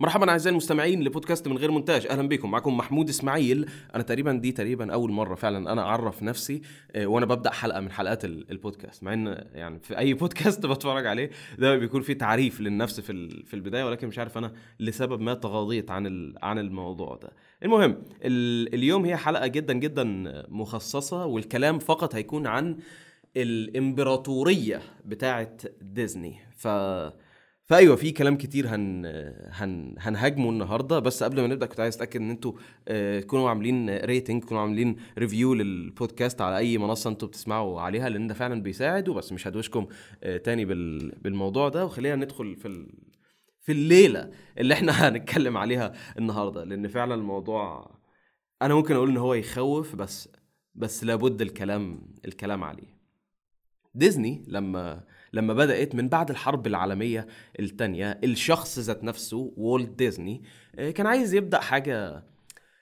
مرحبا أعزائي المستمعين لبودكاست من غير مونتاج. أهلا بكم. معكم محمود إسماعيل. أنا تقريبا دي تقريبا أول مرة فعلا أنا أعرف نفسي آه، وأنا ببدأ حلقة من حلقات ال- البودكاست. مع إن يعني في أي بودكاست بتفرج عليه ده بيكون فيه تعريف للنفس في في البداية ولكن مش عارف أنا لسبب ما تغاضيت عن عن الموضوع ده. المهم ال- اليوم هي حلقة جدا جدا مخصصة والكلام فقط هيكون عن الإمبراطورية بتاعه ديزني. ف فأيوة في كلام كتير هن هن هنهاجمه النهارده. بس قبل ما نبدأ كنت عايز أتأكد إن أنتوا آه، تكونوا عاملين rating تكونوا عاملين review للبودكاست على أي منصة أنتوا بتسمعوا عليها لأن ده فعلا بيساعد. وبس مش هدوشكم آه، تاني بال- بالموضوع ده. وخلينا ندخل في. في الليلة اللي إحنا هنتكلم عليها النهارده. لأن فعلا الموضوع أنا ممكن أقول إن هو يخوف بس بس لابد الكلام الكلام عليه. ديزني لما لما بدأت من بعد الحرب العالمية التانية الشخص ذات نفسه والت ديزني آه، كان عايز يبدأ حاجة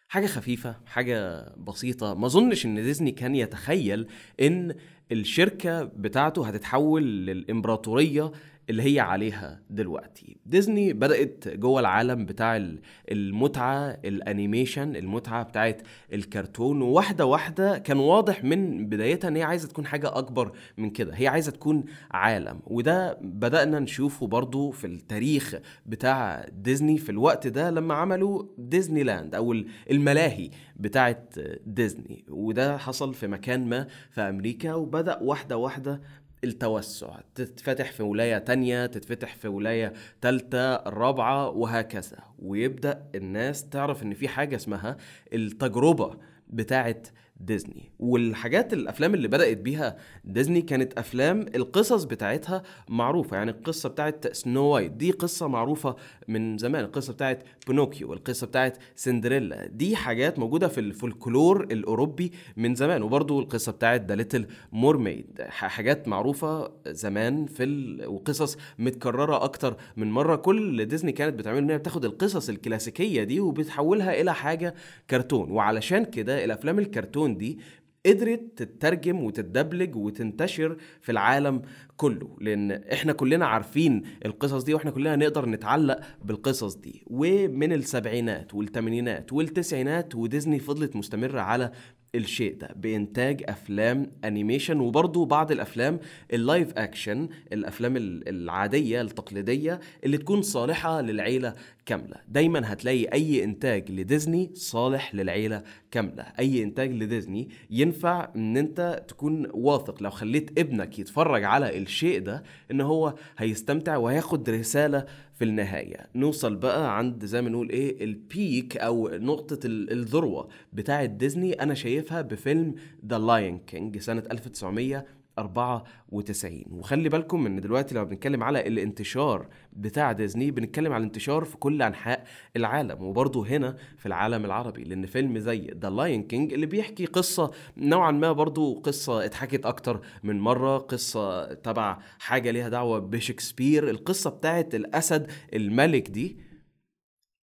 حاجة خفيفة حاجة بسيطة. ما أظنش إن ديزني كان يتخيل إن الشركة بتاعته هتتحول للإمبراطورية اللي هي عليها دلوقتي. ديزني بدأت جوه العالم بتاع ال- المتعة ال animation المتعة بتاعت الكرتون. وواحدة واحدة كان واضح من بدايتها إن هي عايزة تكون حاجة أكبر من كده. هي عايزة تكون عالم. وده بدأنا نشوفه برضو في التاريخ بتاع ديزني في الوقت ده لما عملوا ديزني لاند أو ال- الملاهي بتاعت ديزني. وده حصل في مكان ما في أمريكا. وبدأ واحدة واحدة التوسع. تتفتح في ولاية تانية تتفتح في ولاية تالتة الرابعة وهكذا. ويبدأ الناس تعرف إن في حاجة اسمها التجربة بتاعت ديزني. والحاجات الأفلام اللي بدأت بيها ديزني كانت أفلام القصص بتاعتها معروفة. يعني القصة بتاعت Snow White دي قصة معروفة من زمان. القصة بتاعت بينوكيو القصة بتاعت سندريلا. دي حاجات موجودة في الفولكلور الأوروبي من زمان. وبرضو القصة بتاعت The Little Mermaid حاجات معروفة زمان في ال... وقصص متكررة أكتر من مرة. كل ديزني كانت بتعمل إن هي بتاخد القصص الكلاسيكية دي وبتحولها إلى حاجة كرتون. وعلشان كده الأفلام الكرتون دي قدرت تترجم وتتدبلج وتنتشر في العالم كله لأن إحنا كلنا عارفين القصص دي وإحنا كلنا نقدر نتعلق بالقصص دي. ومن السبعينات والثمانينات والتسعينات وديزني فضلت مستمرة على الشيء ده بإنتاج أفلام animation وبرضو بعض الأفلام ال live action الأفلام ال- العادية التقليدية اللي تكون صالحة للعيلة كاملة. دايما هتلاقي أي إنتاج لديزني صالح للعيلة كاملة. أي إنتاج لديزني ينفع إن أنت تكون واثق. لو خليت ابنك يتفرج على الشيء ده إن هو هيستمتع وهياخد رسالة في النهاية. نوصل بقى عند زي ما نقول إيه ال peak أو نقطة الذروة بتاعة ديزني أنا شايفها بفيلم The Lion King سنة 1900 94 وخلي بالكم إن دلوقتي لما بنتكلم على الانتشار بتاع ديزني بنتكلم على الانتشار في كل أنحاء العالم وبرضه هنا في العالم العربي لأن فيلم زي The Lion King اللي بيحكي قصة نوعا ما برضه قصة اتحكت أكتر من مرة قصة تبع حاجة ليها دعوة بشكسبير. القصة بتاعت الأسد الملك دي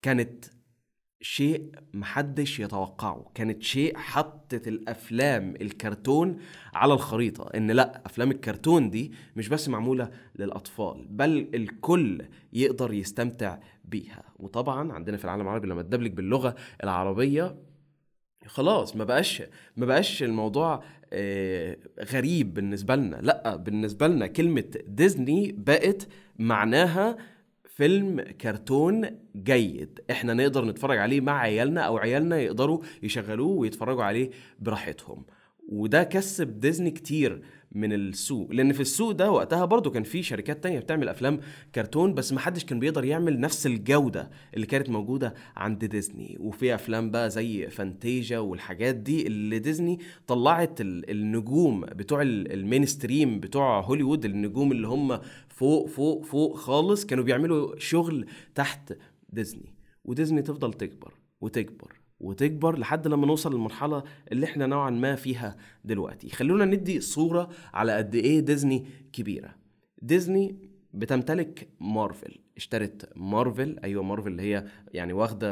كانت شيء محدش يتوقعه. كانت شيء حطت الأفلام الكرتون على الخريطة إن لأ أفلام الكرتون دي مش بس معمولة للأطفال بل الكل يقدر يستمتع بيها. وطبعا عندنا في العالم العربي لما تدبلج باللغة العربية خلاص ما بقاش ما بقاش الموضوع آه، غريب بالنسبة لنا. لأ بالنسبة لنا كلمة ديزني بقت معناها فيلم كرتون جيد إحنا نقدر نتفرج عليه مع عيالنا أو عيالنا يقدروا يشغلوه ويتفرجوا عليه براحتهم. وده كسب ديزني كتير من السوق لأن في السوق ده وقتها برضو كان في شركات تانية بتعمل أفلام كرتون بس محدش كان بيقدر يعمل نفس الجودة اللي كانت موجودة عند ديزني. وفي أفلام بقى زي فانتيجا والحاجات دي اللي ديزني طلعت ال- النجوم بتوع ال- ال mainstream بتوع هوليوود النجوم اللي هم فوق فوق فوق خالص كانوا بيعملوا شغل تحت ديزني وديزني تفضل تكبر وتكبر وتكبر لحد لما نوصل للمرحلة اللي إحنا نوعا ما فيها دلوقتي. خلونا ندي صورة على قد إيه ديزني كبيرة. ديزني بتمتلك مارفل. اشترت مارفل أيوه مارفل اللي هي يعني واخدة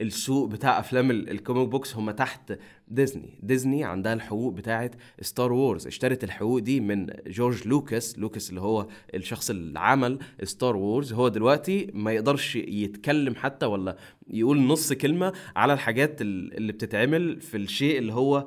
السوق بتاع أفلام ال comic books هم تحت ديزني. ديزني عندها الحقوق بتاعه Star Wars اشترت الحقوق دي من جورج لوكاس. لوكاس اللي هو الشخص اللي عمل Star Wars هو دلوقتي ما يقدرش يتكلم حتى ولا يقول نص كلمة على الحاجات اللي بتتعمل في الشيء اللي هو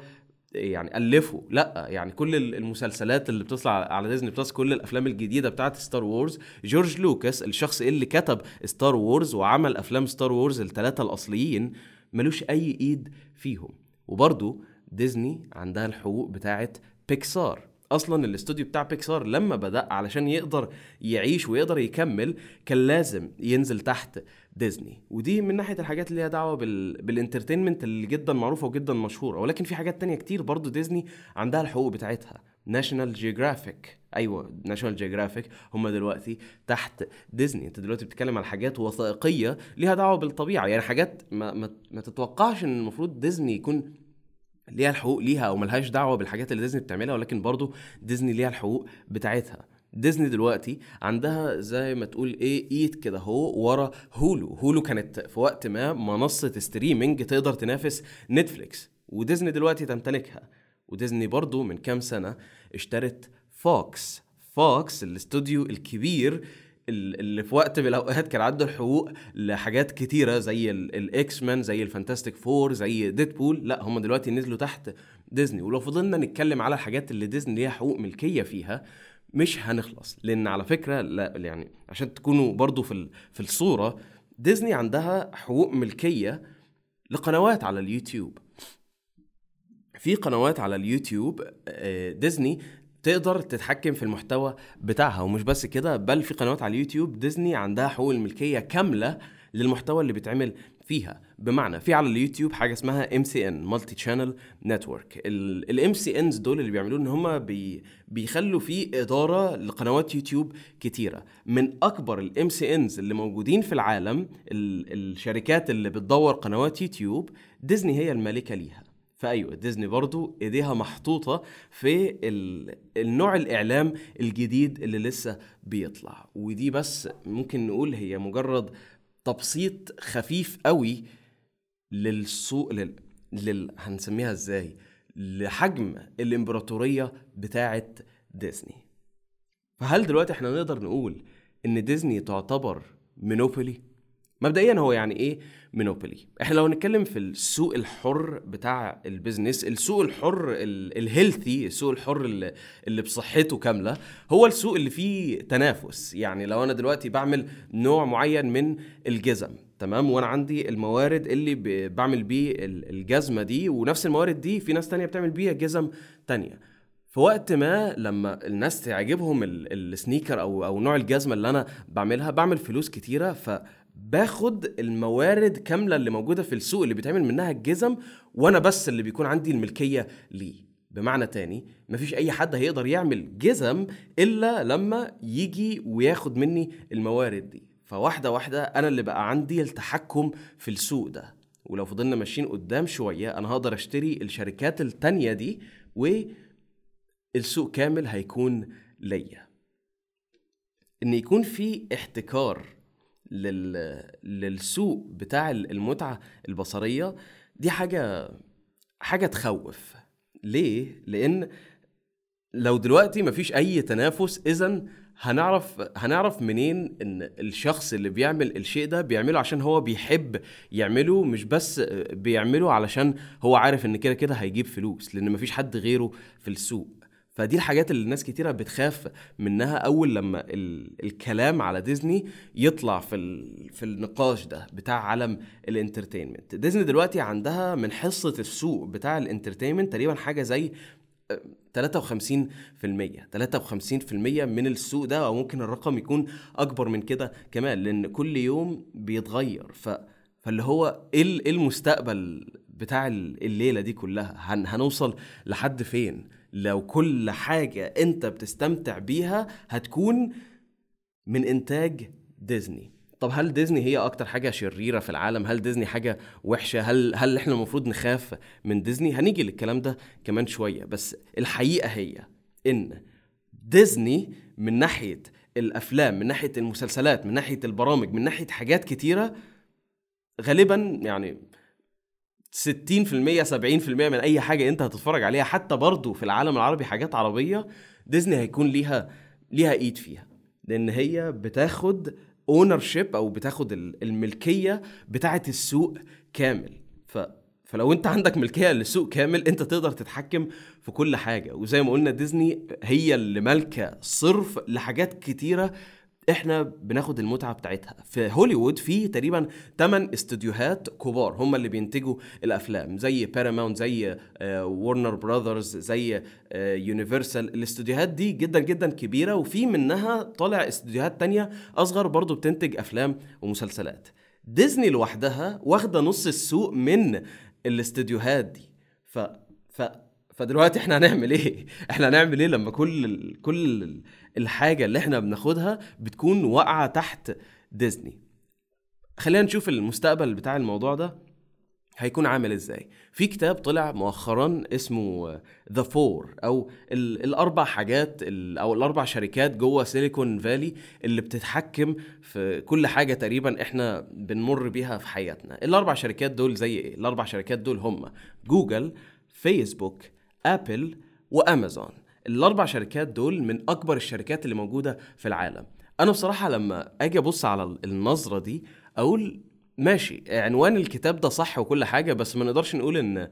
يعني ألفه لا يعني كل المسلسلات اللي بتطلع على ديزني بلس كل الأفلام الجديدة بتاعت Star Wars جورج لوكاس الشخص اللي كتب Star Wars وعمل أفلام Star Wars الثلاثه الأصليين ملوش أي إيد فيهم. وبرضه ديزني عندها الحقوق بتاعت بيكسار أصلا الاستوديو بتاع بيكسار لما بدأ علشان يقدر يعيش ويقدر يكمل كان لازم ينزل تحت ديزني. ودي من ناحية الحاجات اللي ليها دعوة بال... بال entertainment اللي جدا معروفة وجدا مشهورة. ولكن في حاجات تانية كتير برضو ديزني عندها الحقوق بتاعتها. ناشونال جيوغرافيك أيوه ناشونال جيوغرافيك هم دلوقتي تحت ديزني. انت دلوقتي بتتكلم على حاجات وثائقية ليها دعوة بالطبيعة. يعني حاجات ما, ما, ما تتوقعش إن المفروض ديزني يكون ليها الحقوق ليها أو ملهاش دعوة بالحاجات اللي ديزني بتعملها. ولكن برضو ديزني ليها الحقوق بتاعتها. ديزني دلوقتي عندها زي ما تقول إيه ايد كده هو ورا هولو. هولو كانت في وقت ما منصة streaming تقدر تنافس نتفليكس وديزني دلوقتي تمتلكها. وديزني برضو من كام سنة اشترت فوكس فوكس الاستوديو الكبير اللي في وقت من الأوقات كان عنده الحقوق لحاجات كتيرة زي ال X-Men زي ال Fantastic Four زي Deadpool لا هم دلوقتي نزلوا تحت ديزني. ولو فضلنا نتكلم على الحاجات اللي ديزني ليها حقوق ملكية فيها مش هنخلص. لأن على فكرة لا يعني عشان تكونوا برضو في في الصورة ديزني عندها حقوق ملكية لقنوات على اليوتيوب. في قنوات على اليوتيوب آه، ديزني تقدر تتحكم في المحتوى بتاعها. ومش بس كده بل في قنوات على اليوتيوب ديزني عندها حقوق الملكيه كاملة للمحتوى اللي بيتعمل فيها. بمعنى في على اليوتيوب حاجة اسمها MCN multi-channel network ال MCNs دول اللي بيعملوه إن هم بي بيخلوا في إدارة لقنوات يوتيوب كتيرة. من أكبر ال MCNs اللي موجودين في العالم الشركات اللي بتدور قنوات يوتيوب ديزني هي المالكة ليها. فأيوة ديزني برضو إيديها محطوطة في النوع الإعلام الجديد اللي لسه بيطلع. ودي بس ممكن نقول هي مجرد تبسيط خفيف قوي للسوق لل... لل... هنسميها إزاي؟ لحجم الإمبراطورية بتاعه ديزني. فهل دلوقتي إحنا نقدر نقول إن ديزني تعتبر monopoly؟ مبدئيا هو يعني إيه؟ monopoly إحنا لو نتكلم في السوق الحر بتاع ال business السوق الحر ال healthy السوق الحر اللي, بصحته كاملة هو السوق اللي فيه تنافس. يعني لو أنا دلوقتي بعمل نوع معين من الجزم تمام؟ وأنا عندي الموارد اللي بعمل بيه الجزمة دي ونفس الموارد دي في ناس تانية بتعمل بيها جزم تانية. في وقت ما لما الناس تعجبهم السنيكر أو أو نوع الجزمة اللي أنا بعملها بعمل فلوس كتيرة باخد الموارد كاملة اللي موجودة في السوق اللي بيتعمل منها الجزم وأنا بس اللي بيكون عندي الملكية ليه. بمعنى تاني مفيش أي حد هيقدر يعمل جزم إلا لما يجي وياخد مني الموارد دي. فواحدة واحدة أنا اللي بقى عندي التحكم في السوق ده. ولو فضلنا ماشيين قدام شوية أنا هقدر أشتري الشركات التانية دي والسوق كامل هيكون ليا. إن يكون في احتكار لل... للسوق بتاع المتعة البصرية دي حاجة حاجة تخوف. ليه؟ لأن لو دلوقتي مفيش أي تنافس اذا هنعرف هنعرف منين إن الشخص اللي بيعمل الشيء ده بيعمله عشان هو بيحب يعمله مش بس بيعمله علشان هو عارف إن كده كده هيجيب فلوس لأن مفيش حد غيره في السوق. فدي الحاجات اللي الناس كتيرة بتخاف منها أول لما ال... الكلام على ديزني يطلع في ال... في النقاش ده بتاع عالم ال entertainment. ديزني دلوقتي عندها من حصة السوق بتاع ال entertainment تقريبا حاجة زي 53% 53% من السوق ده أو ممكن الرقم يكون أكبر من كده كمان لأن كل يوم بيتغير. ف فاللي هو إيه, إيه المستقبل بتاع الليلة دي كلها؟ هن هنوصل لحد فين؟ لو كل حاجة انت بتستمتع بيها هتكون من إنتاج ديزني. طب هل ديزني هي أكتر حاجة شريرة في العالم؟ هل ديزني حاجة وحشة؟ هل هل إحنا المفروض نخاف من ديزني؟ هنيجي للكلام ده كمان شوية بس الحقيقة هي إن ديزني من ناحية الأفلام من ناحية المسلسلات من ناحية البرامج من ناحية حاجات كتيرة غالبا يعني 60% 70% من أي حاجة أنت هتتفرج عليها حتى برضو في العالم العربي حاجات عربية ديزني هيكون ليها ليها إيد فيها. لأن هي بتاخد ownership أو بتاخد الملكية بتاعه السوق كامل. ف فلو أنت عندك ملكية للسوق كامل أنت تقدر تتحكم في كل حاجة. وزي ما قلنا ديزني هي اللي مالكة صرف لحاجات كتيرة إحنا بناخد المتعة بتاعتها. في هوليوود في تقريبا 8 استوديوهات كبار هم اللي بينتجوا الأفلام زي باراماونت زي ورنر براذرز زي يونيفرسال الاستوديوهات دي جدا جدا كبيرة وفي منها طالع استوديوهات تانية أصغر برضو بتنتج أفلام ومسلسلات. ديزني لوحدها واخدة نص السوق من الاستديوهات دي. ف ف فدلوقتي إحنا هنعمل إيه؟ إحنا هنعمل إيه لما كل ال... كل الحاجة اللي إحنا بناخدها بتكون واقعة تحت ديزني؟ خلينا نشوف المستقبل بتاع الموضوع ده هيكون عامل إزاي في كتاب طلع مؤخرا اسمه The Four أو ال الأربع حاجات أو الأربع شركات جوه سيليكون فالي اللي بتتحكم في كل حاجة تقريبا إحنا بنمر بيها في حياتنا الأربع شركات دول زي إيه الأربع شركات دول هم جوجل فيسبوك ابل وامازون الأربع شركات دول من أكبر الشركات اللي موجودة في العالم. أنا بصراحة لما أجي أبص على النظرة دي أقول ماشي عنوان الكتاب ده صح وكل حاجة بس ما نقدرش نقول ان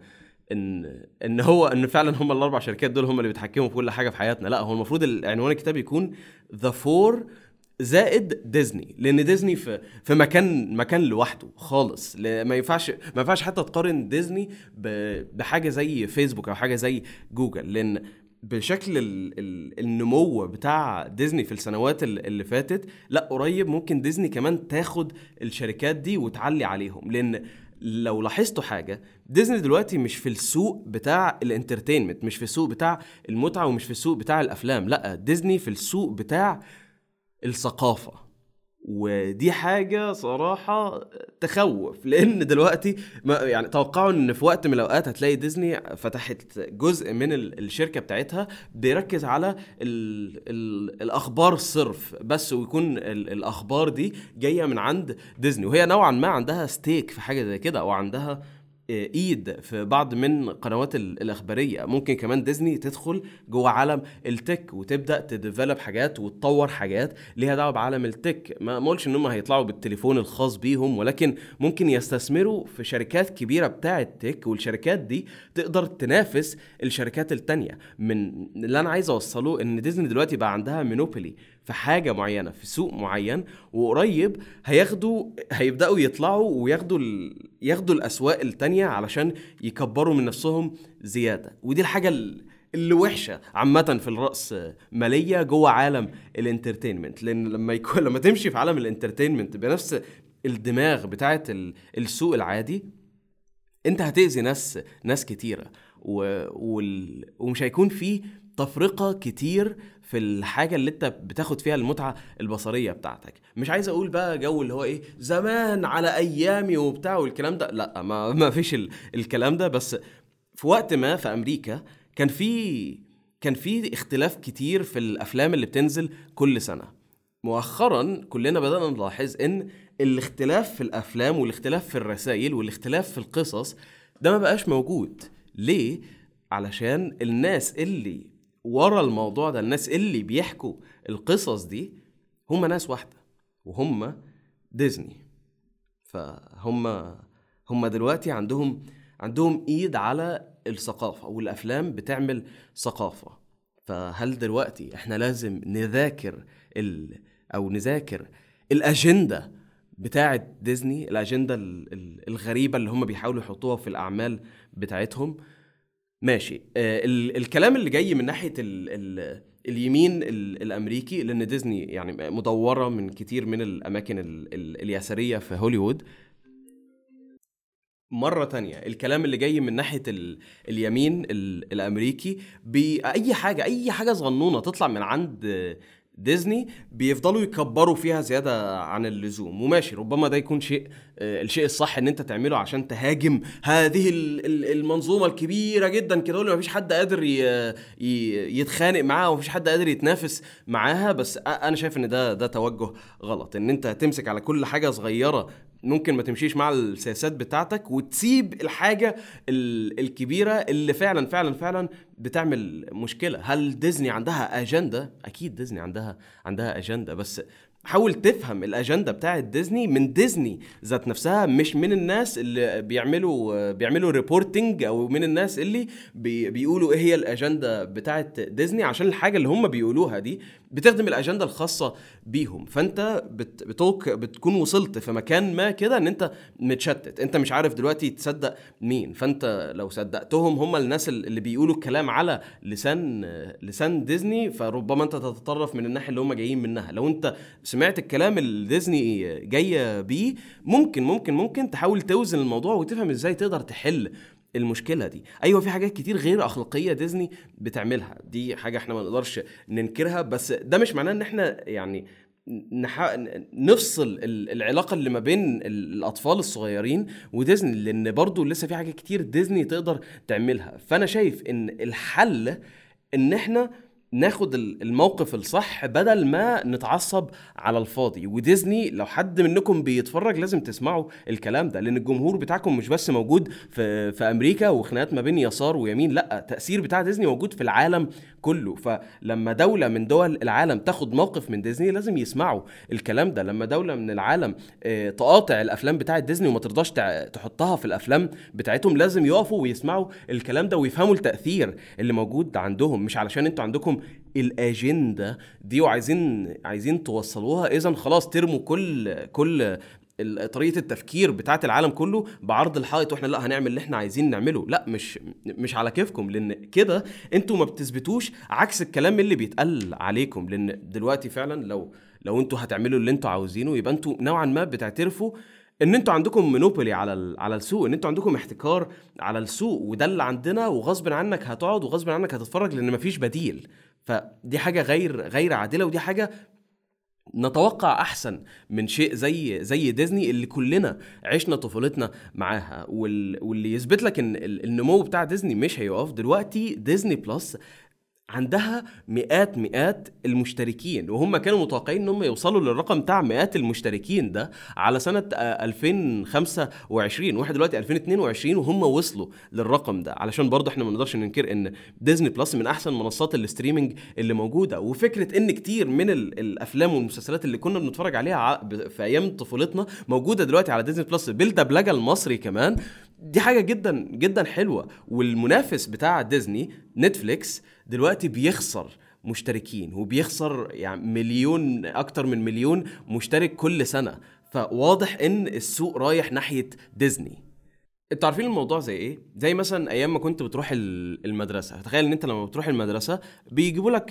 ان إن هو إن فعلا هم الأربع شركات دول هم اللي بيتحكموا في كل حاجة في حياتنا. لأ هو المفروض عنوان الكتاب يكون The Four زائد ديزني لأن ديزني في في مكان مكان لوحده خالص. ما ينفعش ما ينفعش حتى تقارن ديزني بحاجة زي فيسبوك أو حاجة زي جوجل لأن بشكل ال ال النمو بتاع ديزني في السنوات اللي فاتت لا قريب ممكن ديزني كمان تاخد الشركات دي وتعلي عليهم. لأن لو لاحظتوا حاجة ديزني دلوقتي مش في السوق بتاع ال entertainment مش في السوق بتاع المتعة ومش في السوق بتاع الأفلام لا ديزني في السوق بتاع الثقافة. ودي حاجة صراحة تخوف لأن دلوقتي ما يعني توقعوا إن في وقت من الأوقات هتلاقي ديزني فتحت جزء من الشركة بتاعتها بيركز على ال ال الأخبار الصرف بس ويكون ال الأخبار دي جاية من عند ديزني. وهي نوعا ما عندها stake في حاجة زي كده أو عندها إيد في بعض من قنوات الإخبارية. ممكن كمان ديزني تدخل جوه عالم ال tech وتبدأ ت develop حاجات وتطور حاجات. ليها دعوة بعالم ال tech. ما أقولش إن هم هيطلعوا بالتليفون الخاص بيهم ولكن ممكن يستثمروا في شركات كبيرة بتاعة tech والشركات دي تقدر تنافس الشركات التانية. من اللي أنا عايز أوصله إن ديزني دلوقتي بقى عندها monopoly في حاجة معينة في سوق معين وقريب هياخدوا هيبدأوا يطلعوا وياخدوا ال... ياخدوا الأسواق التانية علشان يكبروا من نفسهم زيادة. ودي الحاجة اللي وحشة عامة في الرأس مالية جوه عالم ال entertainment. لأن لما يكون لما تمشي في عالم ال entertainment بنفس الدماغ بتاعه السوق العادي انت هتأذي ناس ناس كتيرة. و... وال... ومش هيكون في تفرقة كتير في الحاجة اللي انت بتاخد فيها المتعة البصرية بتاعتك. مش عايز أقول بقى جو اللي هو إيه زمان على أيامي وبتاع والكلام ده. لأ ما ما فيش ال... الكلام ده. بس في وقت ما في أمريكا كان في كان في اختلاف كتير في الأفلام اللي بتنزل كل سنة. مؤخرا كلنا بدأنا نلاحظ إن الاختلاف في الأفلام والاختلاف في الرسائل والاختلاف في القصص ده ما بقاش موجود. ليه؟ علشان الناس اللي ورا الموضوع ده الناس اللي بيحكوا القصص دي هم ناس واحدة وهم ديزني. فهم هم دلوقتي عندهم عندهم إيد على الثقافة والأفلام بتعمل ثقافة. فهل دلوقتي إحنا لازم نذاكر ال أو نذاكر الأجندة بتاعه ديزني الأجندة الغريبة اللي هم بيحاولوا يحطوها في الأعمال بتاعتهم؟ ماشي. آه الكلام اللي جاي من ناحية ال ال اليمين ال الأمريكي لأن ديزني يعني مدورة من كتير من الأماكن ال ال اليساريه في هوليوود. مرة تانية الكلام اللي جاي من ناحية ال... اليمين ال... الأمريكي بأي حاجة أي حاجة صغنونة تطلع من عند ديزني بيفضلوا يكبروا فيها زيادة عن اللزوم. وماشي ربما ده يكون شيء آه، الشيء الصح إن أنت تعمله عشان تهاجم هذه المنظومة الكبيرة جدا كده اللي مفيش حد قادر يتخانق معاها ومفيش حد قادر يتنافس معاها. بس أنا شايف إن ده ده توجه غلط. إن أنت تمسك على كل حاجة صغيرة ممكن ما تمشيش مع السياسات بتاعتك وتسيب الحاجة الكبيرة اللي فعلا فعلا فعلا بتعمل مشكلة هل ديزني عندها أجندة؟ أكيد ديزني عندها عندها أجندة بس حاول تفهم الأجندة بتاعت ديزني من ديزني ذات نفسها مش من الناس اللي بيعملوا بيعملوا reporting أو من الناس اللي بي بيقولوا إيه هي الأجندة بتاعت ديزني عشان الحاجة اللي هم بيقولوها دي بتخدم الأجندة الخاصة بيهم. فأنت بت بتوك بتكون وصلت في مكان ما كده إن أنت متشتت. أنت مش عارف دلوقتي تصدق مين. فأنت لو صدقتهم هم الناس اللي بيقولوا الكلام على لسان لسان ديزني فربما أنت تتطرف من الناحية اللي هم جايين منها. لو أنت سمعت الكلام اللي ديزني جاية بيه ممكن ممكن ممكن تحاول توزن الموضوع وتفهم إزاي تقدر تحل المشكلة دي. أيوه في حاجات كتير غير أخلاقية ديزني بتعملها. دي حاجة إحنا ما نقدرش ننكرها بس ده مش معناه إن إحنا يعني نح... نفصل العلاقة اللي ما بين الأطفال الصغيرين وديزني لأن برضو لسه في حاجات كتير ديزني تقدر تعملها. فأنا شايف إن الحل إن إحنا ناخد الموقف الصح بدل ما نتعصب على الفاضي. وديزني لو حد منكم بيتفرج لازم تسمعوا الكلام ده لأن الجمهور بتاعكم مش بس موجود في في أمريكا وخناقات ما بين يسار ويمين لأ التاثير بتاع ديزني موجود في العالم كله. فلما دولة من دول العالم تاخد موقف من ديزني لازم يسمعوا الكلام ده. لما دولة من العالم آه، تقاطع الأفلام بتاعة ديزني وما ترضاش تحطها في الأفلام بتاعتهم لازم يقفوا ويسمعوا الكلام ده ويفهموا التأثير اللي موجود عندهم. مش علشان أنتوا عندكم الأجندة دي وعايزين عايزين توصلوها. اذا خلاص ترموا كل كل طريقة التفكير بتاعت العالم كله بعرض الحائط وإحنا لأ هنعمل اللي إحنا عايزين نعمله. لأ مش مش على كيفكم لأن كده أنتوا ما بتثبتوش عكس الكلام اللي بيتقال عليكم. لأن دلوقتي فعلا لو لو أنتوا هتعملوا اللي أنتوا عاوزينه يبقى أنتوا نوعا ما بتعترفوا إن أنتوا عندكم monopoly على على السوق إن أنتوا عندكم احتكار على السوق وده اللي عندنا وغصب عنك هتقعد وغصب عنك هتتفرج لأن مفيش بديل. فدي حاجة غير غير عادلة ودي حاجة نتوقع أحسن من شيء زي زي ديزني اللي كلنا عشنا طفولتنا معاها. واللي يثبت لك إن النمو بتاع ديزني مش هيقف. دلوقتي ديزني بلس عندها مئات مئات المشتركين وهم كانوا متوقعين إن هم يوصلوا للرقم بتاع مئات المشتركين ده على سنة 2025 واحد دلوقتي 2022 وهم وصلوا للرقم ده. علشان برضه إحنا ما نقدرش ننكر إن ديزني بلس من أحسن منصات ال streaming اللي موجودة. وفكرة إن كتير من الأفلام والمسلسلات اللي كنا بنتفرج عليها في أيام طفولتنا موجودة دلوقتي على ديزني بلس بالدبلجة المصري كمان. دي حاجة جدا جدا حلوة. والمنافس بتاع ديزني نتفليكس دلوقتي بيخسر مشتركين وبيخسر يعني مليون أكتر من مليون مشترك كل سنة. فواضح إن السوق رايح ناحية ديزني. أنتوا عارفين الموضوع زي إيه؟ زي مثلا أيام ما كنت بتروح المدرسة. تخيل إن أنت لما بتروح المدرسة بيجيبوا لك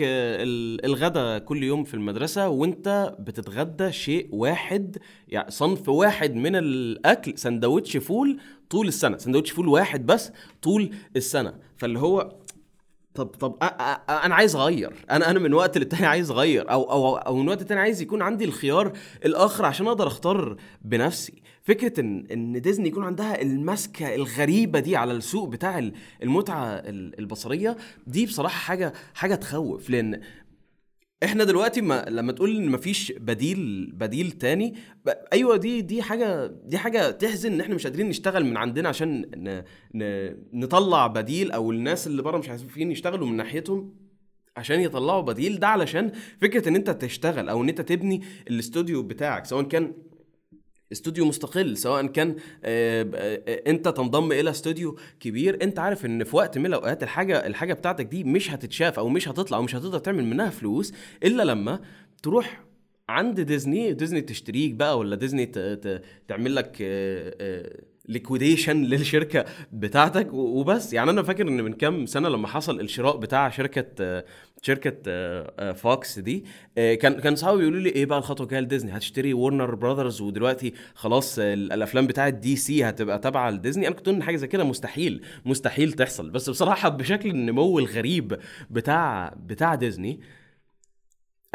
الغدا كل يوم في المدرسة وأنت بتتغدى شيء واحد يعني صنف واحد من الأكل سندوتش فول طول السنة. سندوتش فول واحد بس طول السنة. فاللي هو طب طب أنا عايز أغير. أنا أنا من وقت للتاني عايز أغير أو أو أو من وقت للتاني عايز يكون عندي الخيار الآخر عشان أقدر أختار بنفسي. فكرة إن إن ديزني يكون عندها المسكة الغريبة دي على السوق بتاع المتعة البصرية دي بصراحة حاجة حاجة تخوف. لأن إحنا دلوقتي ما لما تقول ان مفيش بديل بديل تاني أيوه دي دي حاجة دي حاجة تحزن إن إحنا مش قادرين نشتغل من عندنا عشان ن... ن... نطلع بديل أو الناس اللي بره مش عارفين يشتغلوا من ناحيتهم عشان يطلعوا بديل. ده علشان فكرة إن أنت تشتغل أو إن أنت تبني الاستوديو بتاعك سواء كان استوديو مستقل سواء كان آه، آه، انت تنضم إلى استوديو كبير انت عارف إن في وقت من الأوقات الحاجة الحاجة بتاعتك دي مش هتتشاف أو مش هتطلع أو مش هتقدر تعمل منها فلوس إلا لما تروح عند ديزني ديزني تشتريك بقى ولا ديزني تعمل لك آه، liquidation للشركة بتاعتك. وبس. يعني أنا فاكر إن من كام سنة لما حصل الشراء بتاع شركة شركة فوكس دي كان كان صحابي بيقولوا لي إيه بقى الخطوة الجاية لديزني؟ هتشتري ورنر براذرز ودلوقتي خلاص الأفلام بتاعه DC هتبقى تابعه لديزني؟ أنا كنت إن حاجة زي كده مستحيل مستحيل تحصل. بس بصراحة بشكل النمو الغريب بتاع بتاع ديزني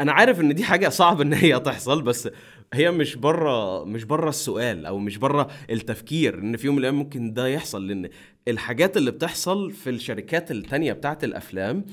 أنا عارف إن دي حاجة صعب إن هي تحصل بس هي مش بره مش بره السؤال أو مش بره التفكير إن في يوم من الأيام ممكن ده يحصل لأن الحاجات اللي بتحصل في الشركات التانية بتاعت الأفلام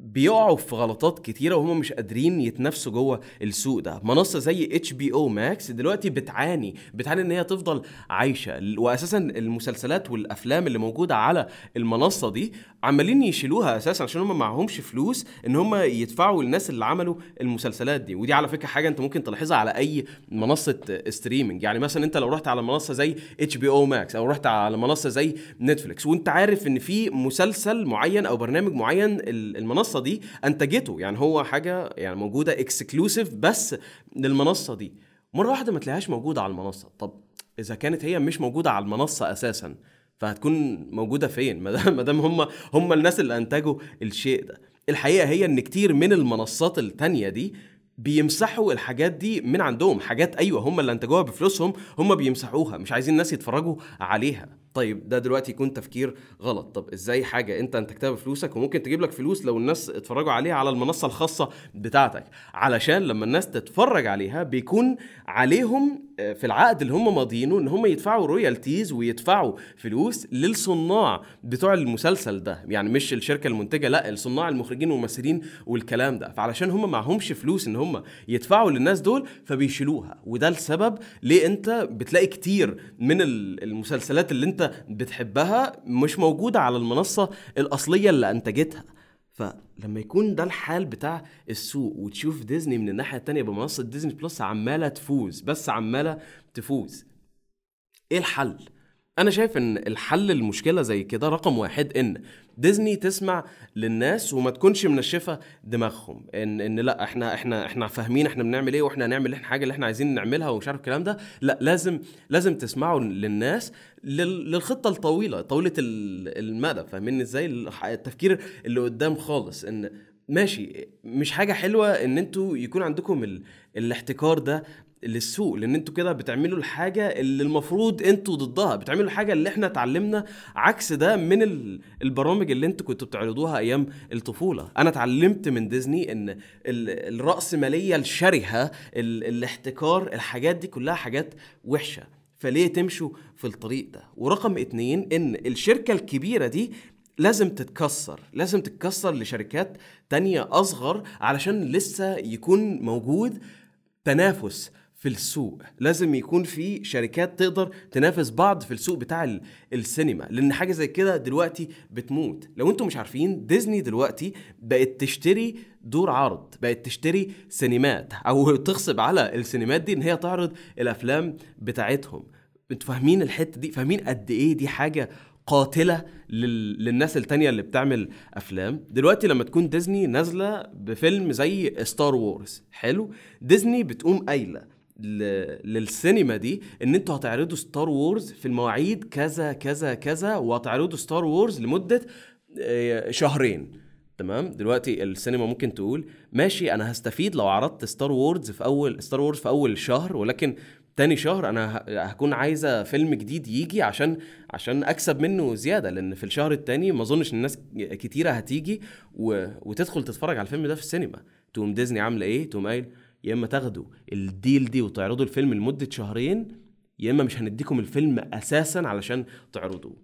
بيقعوا في غلطات كتيرة وهم مش قادرين يتنافسوا جوه السوق ده. منصة زي HBO Max دلوقتي بتعاني بتعاني إن هي تفضل عايشة. واساسا المسلسلات والأفلام اللي موجودة على المنصة دي عمالين يشيلوها أساسا عشان هم معهمش فلوس إن هم يدفعوا للناس اللي عملوا المسلسلات دي. ودي على فكرة حاجة أنت ممكن تلاحظها على أي منصة streaming يعني مثلا أنت لو رحت على منصة زي HBO Max أو رحت على منصة زي نتفليكس وأنت عارف إن في مسلسل معين أو برنامج معين المنصة دي أنتجته. يعني هو حاجة يعني موجودة exclusive بس للمنصة دي. مرة واحدة ما تلاقيهاش موجودة على المنصة. طب إذا كانت هي مش موجودة على المنصة أساسا فهتكون موجودة فين؟ ما دام هم هم الناس اللي أنتجوا الشيء ده. الحقيقة هي إن كتير من المنصات التانية دي بيمسحوا الحاجات دي من عندهم. حاجات أيوه هم اللي أنتجوها بفلوسهم هم بيمسحوها. مش عايزين الناس يتفرجوا عليها. طيب ده دلوقتي يكون تفكير غلط. طب إزاي حاجة؟ أنت انتجتها بفلوسك وممكن تجيب لك فلوس لو الناس اتفرجوا عليها على المنصة الخاصة بتاعتك. علشان لما الناس تتفرج عليها بيكون عليهم آه، في العقد اللي هم ماضيينه إن هم يدفعوا رويالتيز ويدفعوا فلوس للصناع بتوع المسلسل ده. يعني مش الشركة المنتجة لا الصناع المخرجين والممثلين والكلام ده. فعلشان هم معهمش فلوس إن هم يدفعوا للناس دول فبيشيلوها. وده السبب ليه أنت بتلاقي كتير من المسلسلات اللي أنت بتحبها مش موجودة على المنصة الأصلية اللي أنتجتها. فلما يكون ده الحال بتاع السوق وتشوف ديزني من الناحية التانية بمنصة ديزني بلس عمالة تفوز بس عمالة تفوز. إيه الحل؟ أنا شايف إن الحل المشكلة زي كده رقم واحد إن ديزني تسمع للناس وما تكونش منشفة دماغهم. إن إن لا إحنا إحنا إحنا فاهمين إحنا بنعمل إيه وإحنا هنعمل الحاجة اللي إحنا عايزين نعملها ومش عارف الكلام ده. لا لازم لازم تسمعوا للناس للخطة الطويلة طويلة المدى. فاهمين إزاي؟ التفكير اللي قدام خالص. إن ماشي مش حاجة حلوة إن أنتوا يكون عندكم ال... الاحتكار ده للسوق لأن أنتوا كده بتعملوا الحاجة اللي المفروض أنتوا ضدها بتعملوا الحاجة اللي إحنا اتعلمنا عكس ده من البرامج اللي أنتوا كنتوا بتعرضوها أيام الطفولة. أنا اتعلمت من ديزني إن الرأسمالية الشرهة الاحتكار الحاجات دي كلها حاجات وحشة. فليه تمشوا في الطريق ده؟ ورقم اتنين إن الشركة الكبيرة دي لازم تتكسر لازم تتكسر لشركات تانية أصغر علشان لسه يكون موجود تنافس. في السوق. لازم يكون في شركات تقدر تنافس بعض في السوق بتاع السينما لأن حاجة زي كده دلوقتي بتموت. لو أنتم مش عارفين ديزني دلوقتي بقت تشتري دور عرض بقت تشتري سينمات أو تغصب على السينمات دي إن هي تعرض الأفلام بتاعتهم. أنتوا فاهمين الحتة دي؟ فاهمين قد إيه دي حاجة قاتلة لل... للناس التانية اللي بتعمل أفلام؟ دلوقتي لما تكون ديزني نازلة بفيلم زي ستار وورز حلو؟ ديزني بتقوم قايلة للسينما دي إن أنتوا هتعرضوا ستار وورز في المواعيد كذا كذا كذا وهتعرضوا ستار وورز لمدة آه، شهرين. تمام؟ دلوقتي السينما ممكن تقول ماشي أنا هستفيد لو عرضت ستار وورز في أول ستار وورز في أول شهر ولكن تاني شهر أنا هكون عايزة فيلم جديد يجي عشان عشان أكسب منه زيادة لأن في الشهر التاني ما أظنش الناس كتيرة هتيجي و... وتدخل تتفرج على الفيلم ده في السينما. تقوم ديزني عاملة إيه؟ تقوم قايل يا إما تاخدوا الديل دي وتعرضوا الفيلم لمدة شهرين يا إما مش هنديكم الفيلم أساسا علشان تعرضوه.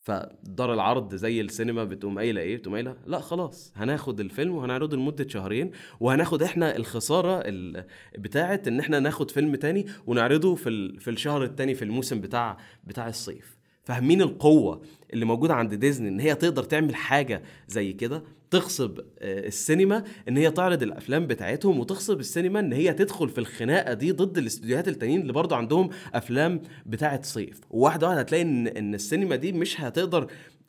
فدار العرض زي السينما بتقوم قايلة إيه؟ بتقوم قايلة لا خلاص هناخد الفيلم وهنعرضه لمدة شهرين وهناخد إحنا الخسارة بتاعه إن إحنا ناخد فيلم تاني ونعرضه في في الشهر التاني في الموسم بتاع بتاع الصيف. فاهمين القوة اللي موجودة عند ديزني إن هي تقدر تعمل حاجة زي كده؟ تغصب آه، السينما إن هي تعرض الأفلام بتاعتهم وتغصب السينما إن هي تدخل في الخناقة دي ضد الاستوديوهات التانيين اللي برضه عندهم أفلام بتاعه صيف. وواحدة واحدة هتلاقي إن إن السينما دي مش هتقدر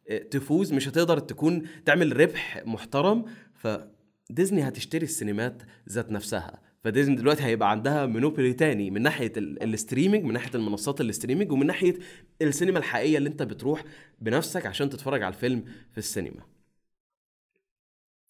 آه، تفوز مش هتقدر تكون تعمل ربح محترم فديزني هتشتري السينمات ذات نفسها. فديزني دلوقتي هيبقى عندها monopoly تاني من ناحية ال streaming من ناحية المنصات ال streaming ومن ناحية السينما الحقيقية اللي أنت بتروح بنفسك عشان تتفرج على الفيلم في السينما.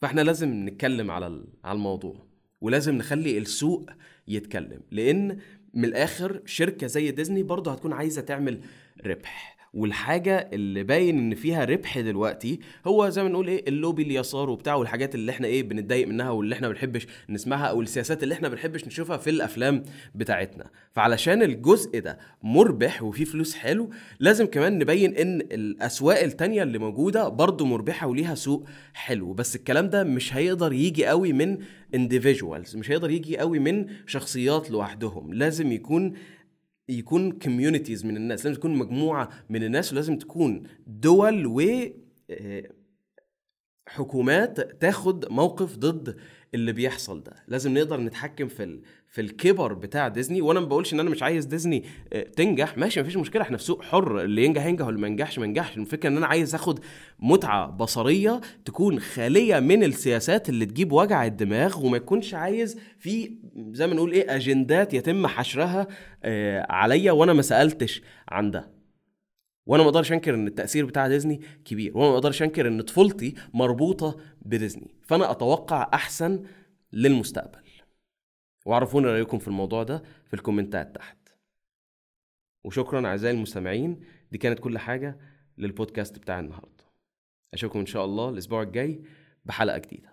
فاحنا لازم نتكلم على على الموضوع ولازم نخلي السوق يتكلم لأن من الآخر شركة زي ديزني برضه هتكون عايزة تعمل ربح. والحاجة اللي باين إن فيها ربح دلوقتي هو زي ما نقول إيه اللوبي اليسار وبتاع والحاجات اللي إحنا إيه بنتضايق منها واللي إحنا ما بنحبش نسمعها أو السياسات اللي إحنا ما بنحبش نشوفها في الأفلام بتاعتنا. فعلشان الجزء ده مربح وفيه فلوس حلو لازم كمان نبين إن الأسواق التانية اللي موجودة برضه مربحة وليها سوق حلو. بس الكلام ده مش هيقدر يجي قوي من individuals مش هيقدر يجي قوي من شخصيات لوحدهم. لازم يكون يكون كوميونيتيز من الناس لازم تكون مجموعة من الناس ولازم تكون دول و آه، حكومات تاخد موقف ضد اللي بيحصل ده. لازم نقدر نتحكم في ال... في الكبر بتاع ديزني. وأنا ما بقولش إن أنا مش عايز ديزني آه، تنجح. ماشي مفيش مشكلة. إحنا في سوق حر. اللي ينجح ينجح واللي ما ينجحش ما ينجحش. الفكرة إن أنا عايز آخد متعة بصرية تكون خالية من السياسات اللي تجيب وجع الدماغ وما يكونش عايز في زي ما نقول إيه أجندات يتم حشرها آه، عليا وأنا ما سألتش عن ده. وأنا ما أقدرش أنكر إن التأثير بتاع ديزني كبير وأنا ما أقدرش أنكر إن طفولتي مربوطة بديزني فأنا أتوقع أحسن للمستقبل. وعرفونا رأيكم في الموضوع ده في الكومنتات تحت. وشكرا أعزائي المستمعين دي كانت كل حاجة للبودكاست بتاع النهارده. أشوفكم إن شاء الله الأسبوع الجاي بحلقة جديدة.